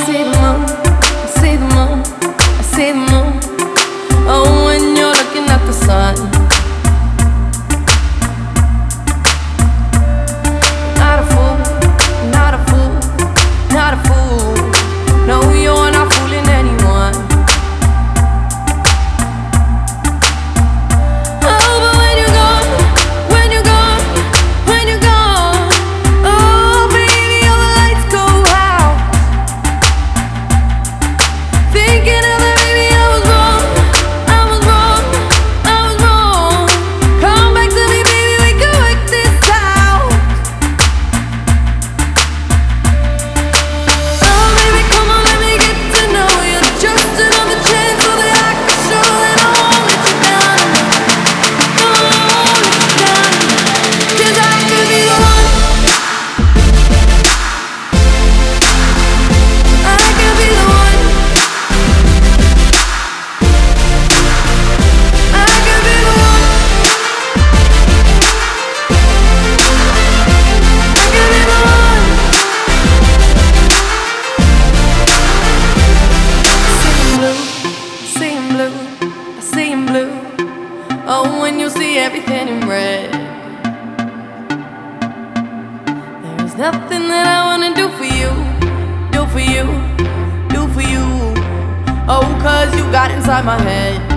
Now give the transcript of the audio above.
I see the moon, I see the moon, I see the moon. Nothing that I wanna do for you, do for you, do for you. Oh, cause you got inside my head.